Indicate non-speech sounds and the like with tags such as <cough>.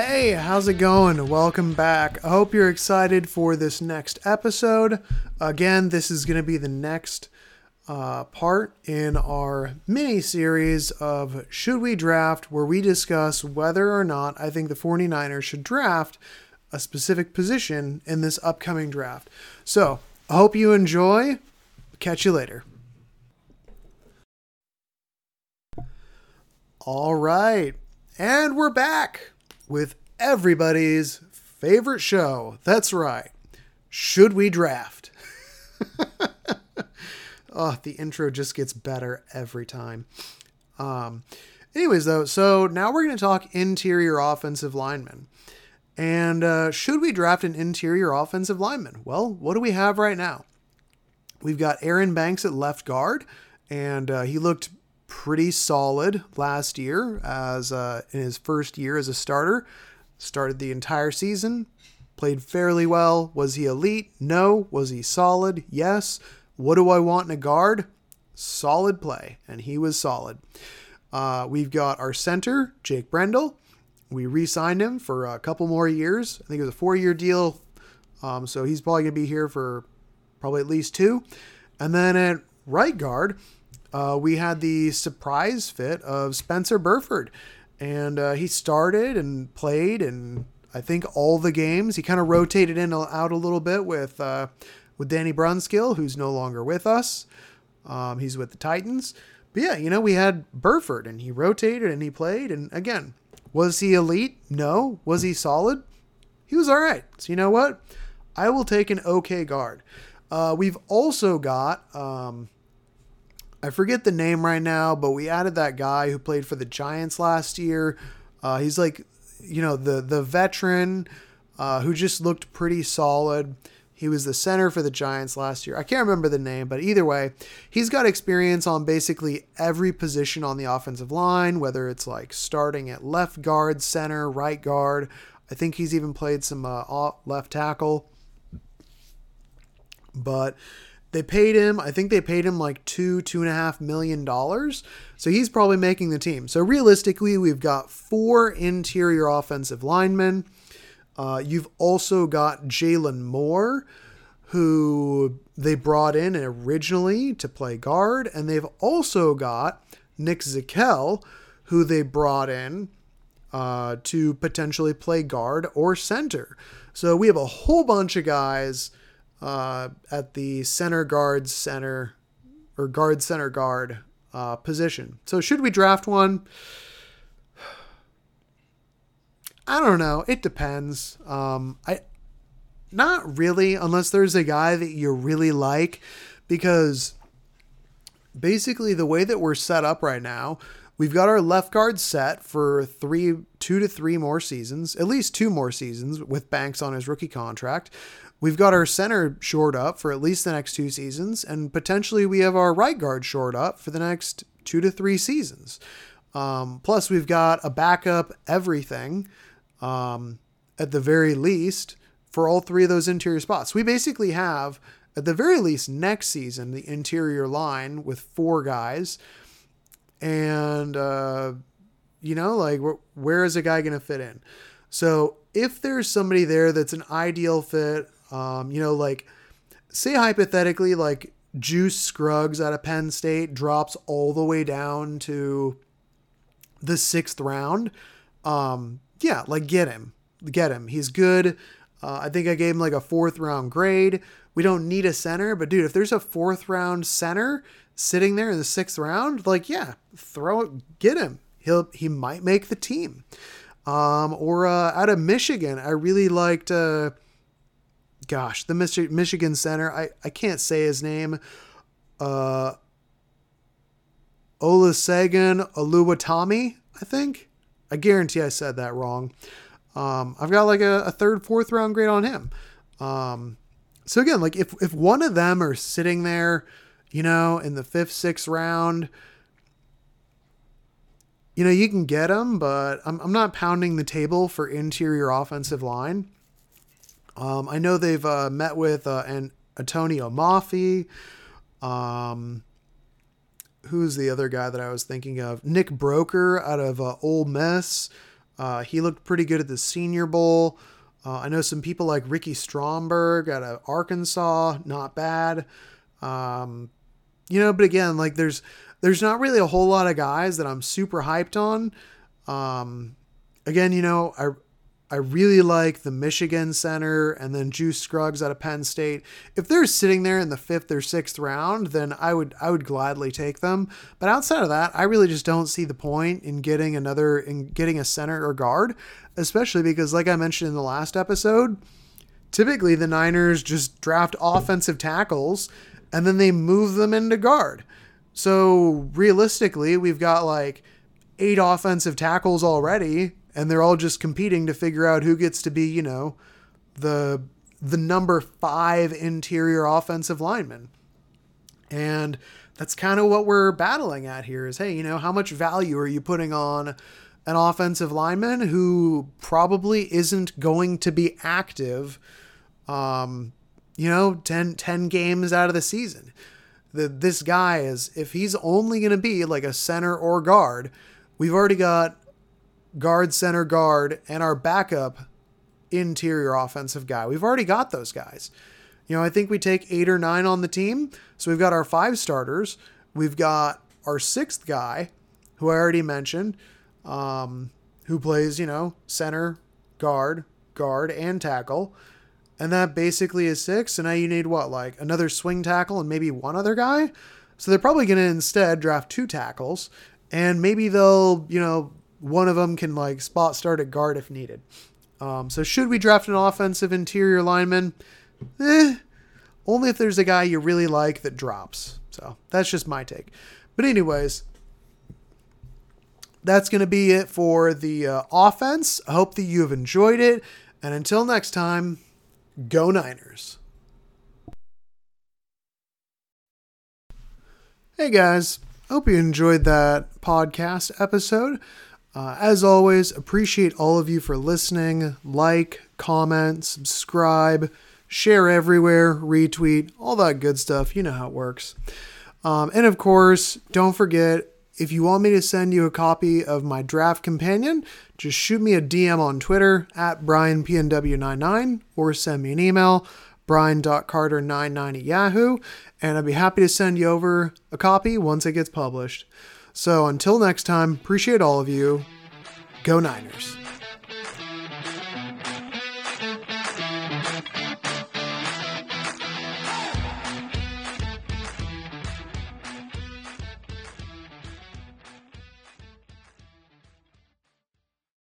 Hey, how's it going? Welcome back. I hope you're excited for this next episode. Again, this is going to be the next uh, part in our mini series of Should We Draft, where we discuss whether or not I think the 49ers should draft a specific position in this upcoming draft. So, I hope you enjoy. Catch you later. All right. And we're back with everybody's favorite show. That's right. Should we draft? <laughs> oh, the intro just gets better every time. Um, anyways, though, so now we're going to talk interior offensive linemen. And uh, should we draft an interior offensive lineman? Well, what do we have right now? We've got Aaron Banks at left guard, and uh, he looked pretty solid last year as uh, in his first year as a starter. Started the entire season, played fairly well. Was he elite? No. Was he solid? Yes. What do I want in a guard? Solid play, and he was solid. Uh, we've got our center, Jake Brendel. We re signed him for a couple more years. I think it was a four year deal. Um, so he's probably going to be here for probably at least two. And then at right guard, uh, we had the surprise fit of Spencer Burford. And uh, he started and played, and I think all the games. He kind of rotated in out a little bit with uh, with Danny Brunskill, who's no longer with us. Um, he's with the Titans. But yeah, you know, we had Burford, and he rotated and he played. And again, was he elite? No. Was he solid? He was all right. So you know what? I will take an okay guard. Uh, we've also got um, I forget the name right now, but we added that guy who played for the Giants last year. Uh, he's like, you know, the the veteran uh, who just looked pretty solid. He was the center for the Giants last year. I can't remember the name, but either way, he's got experience on basically every position on the offensive line, whether it's like starting at left guard, center, right guard. I think he's even played some uh, left tackle. But they paid him, I think they paid him like two, two and a half million dollars. So he's probably making the team. So realistically, we've got four interior offensive linemen. Uh, you've also got Jaylon Moore, who they brought in originally to play guard. And they've also got Nick Zakelj, who they brought in uh, to potentially play guard or center. So we have a whole bunch of guys uh, at the center guard center or guard center guard uh, position. So should we draft one? <sighs> I don't know. It depends. Um, I not really, unless there's a guy that you really like, because basically the way that we're set up right now, we've got our left guard set for three, two to three more seasons, at least two more seasons with Banks on his rookie contract. We've got our center shored up for at least the next two seasons, and potentially we have our right guard shored up for the next two to three seasons. Um, plus, we've got a backup everything um, at the very least for all three of those interior spots. We basically have, at the very least, next season, the interior line with four guys. And, uh, you know, like, where is a guy going to fit in? So, if there's somebody there that's an ideal fit, um, you know, like say hypothetically, like Juice Scruggs out of Penn State drops all the way down to the sixth round. Um, yeah, like get him, get him. He's good. Uh, I think I gave him like a fourth round grade. We don't need a center, but dude, if there's a fourth round center sitting there in the sixth round, like yeah, throw it, get him. He'll he might make the team. Um, or uh, out of Michigan, I really liked. Uh, gosh, the Mich- Michigan center. I, I can't say his name. Uh, Olusegun Oluwatimi, I think. I guarantee I said that wrong. Um, I've got like a, a, third, fourth round grade on him. Um, so again, like if if one of them are sitting there, you know, in the fifth, sixth round, you know, you can get them, but I'm, I'm not pounding the table for interior offensive line. Um, I know they've uh, met with uh, an Antonio Mafi. Um, who's the other guy that I was thinking of? Nick Broeker out of uh, Ole Miss. Uh, he looked pretty good at the Senior Bowl. Uh, I know some people like Ricky Stromberg out of Arkansas, not bad. Um, you know, but again, like there's there's not really a whole lot of guys that I'm super hyped on. Um, again, you know, I I really like the Michigan center and then Juice Scruggs out of Penn State. If they're sitting there in the fifth or sixth round, then I would I would gladly take them. But outside of that, I really just don't see the point in getting another in getting a center or guard, especially because like I mentioned in the last episode, typically the Niners just draft offensive tackles and then they move them into guard. So realistically, we've got like eight offensive tackles already and they're all just competing to figure out who gets to be, you know, the the number 5 interior offensive lineman. And that's kind of what we're battling at here is hey, you know, how much value are you putting on an offensive lineman who probably isn't going to be active um, you know, 10, 10 games out of the season. The, this guy is, if he's only going to be like a center or guard, we've already got guard, center, guard, and our backup interior offensive guy. We've already got those guys. You know, I think we take eight or nine on the team. So we've got our five starters. We've got our sixth guy, who I already mentioned, um, who plays, you know, center, guard, guard, and tackle. And that basically is six. So now you need what, like another swing tackle and maybe one other guy? So they're probably going to instead draft two tackles. And maybe they'll, you know, one of them can like spot start at guard if needed. Um, so should we draft an offensive interior lineman? Eh, only if there's a guy you really like that drops. So that's just my take. But anyways, that's going to be it for the uh, offense. I hope that you have enjoyed it. And until next time, go Niners. Hey guys, hope you enjoyed that podcast episode. Uh, as always, appreciate all of you for listening. Like, comment, subscribe, share everywhere, retweet, all that good stuff. You know how it works. Um, and of course, don't forget if you want me to send you a copy of my draft companion, just shoot me a DM on Twitter at BrianPNW99 or send me an email, brian.carter99 at Yahoo, and I'd be happy to send you over a copy once it gets published. So until next time, appreciate all of you. Go Niners.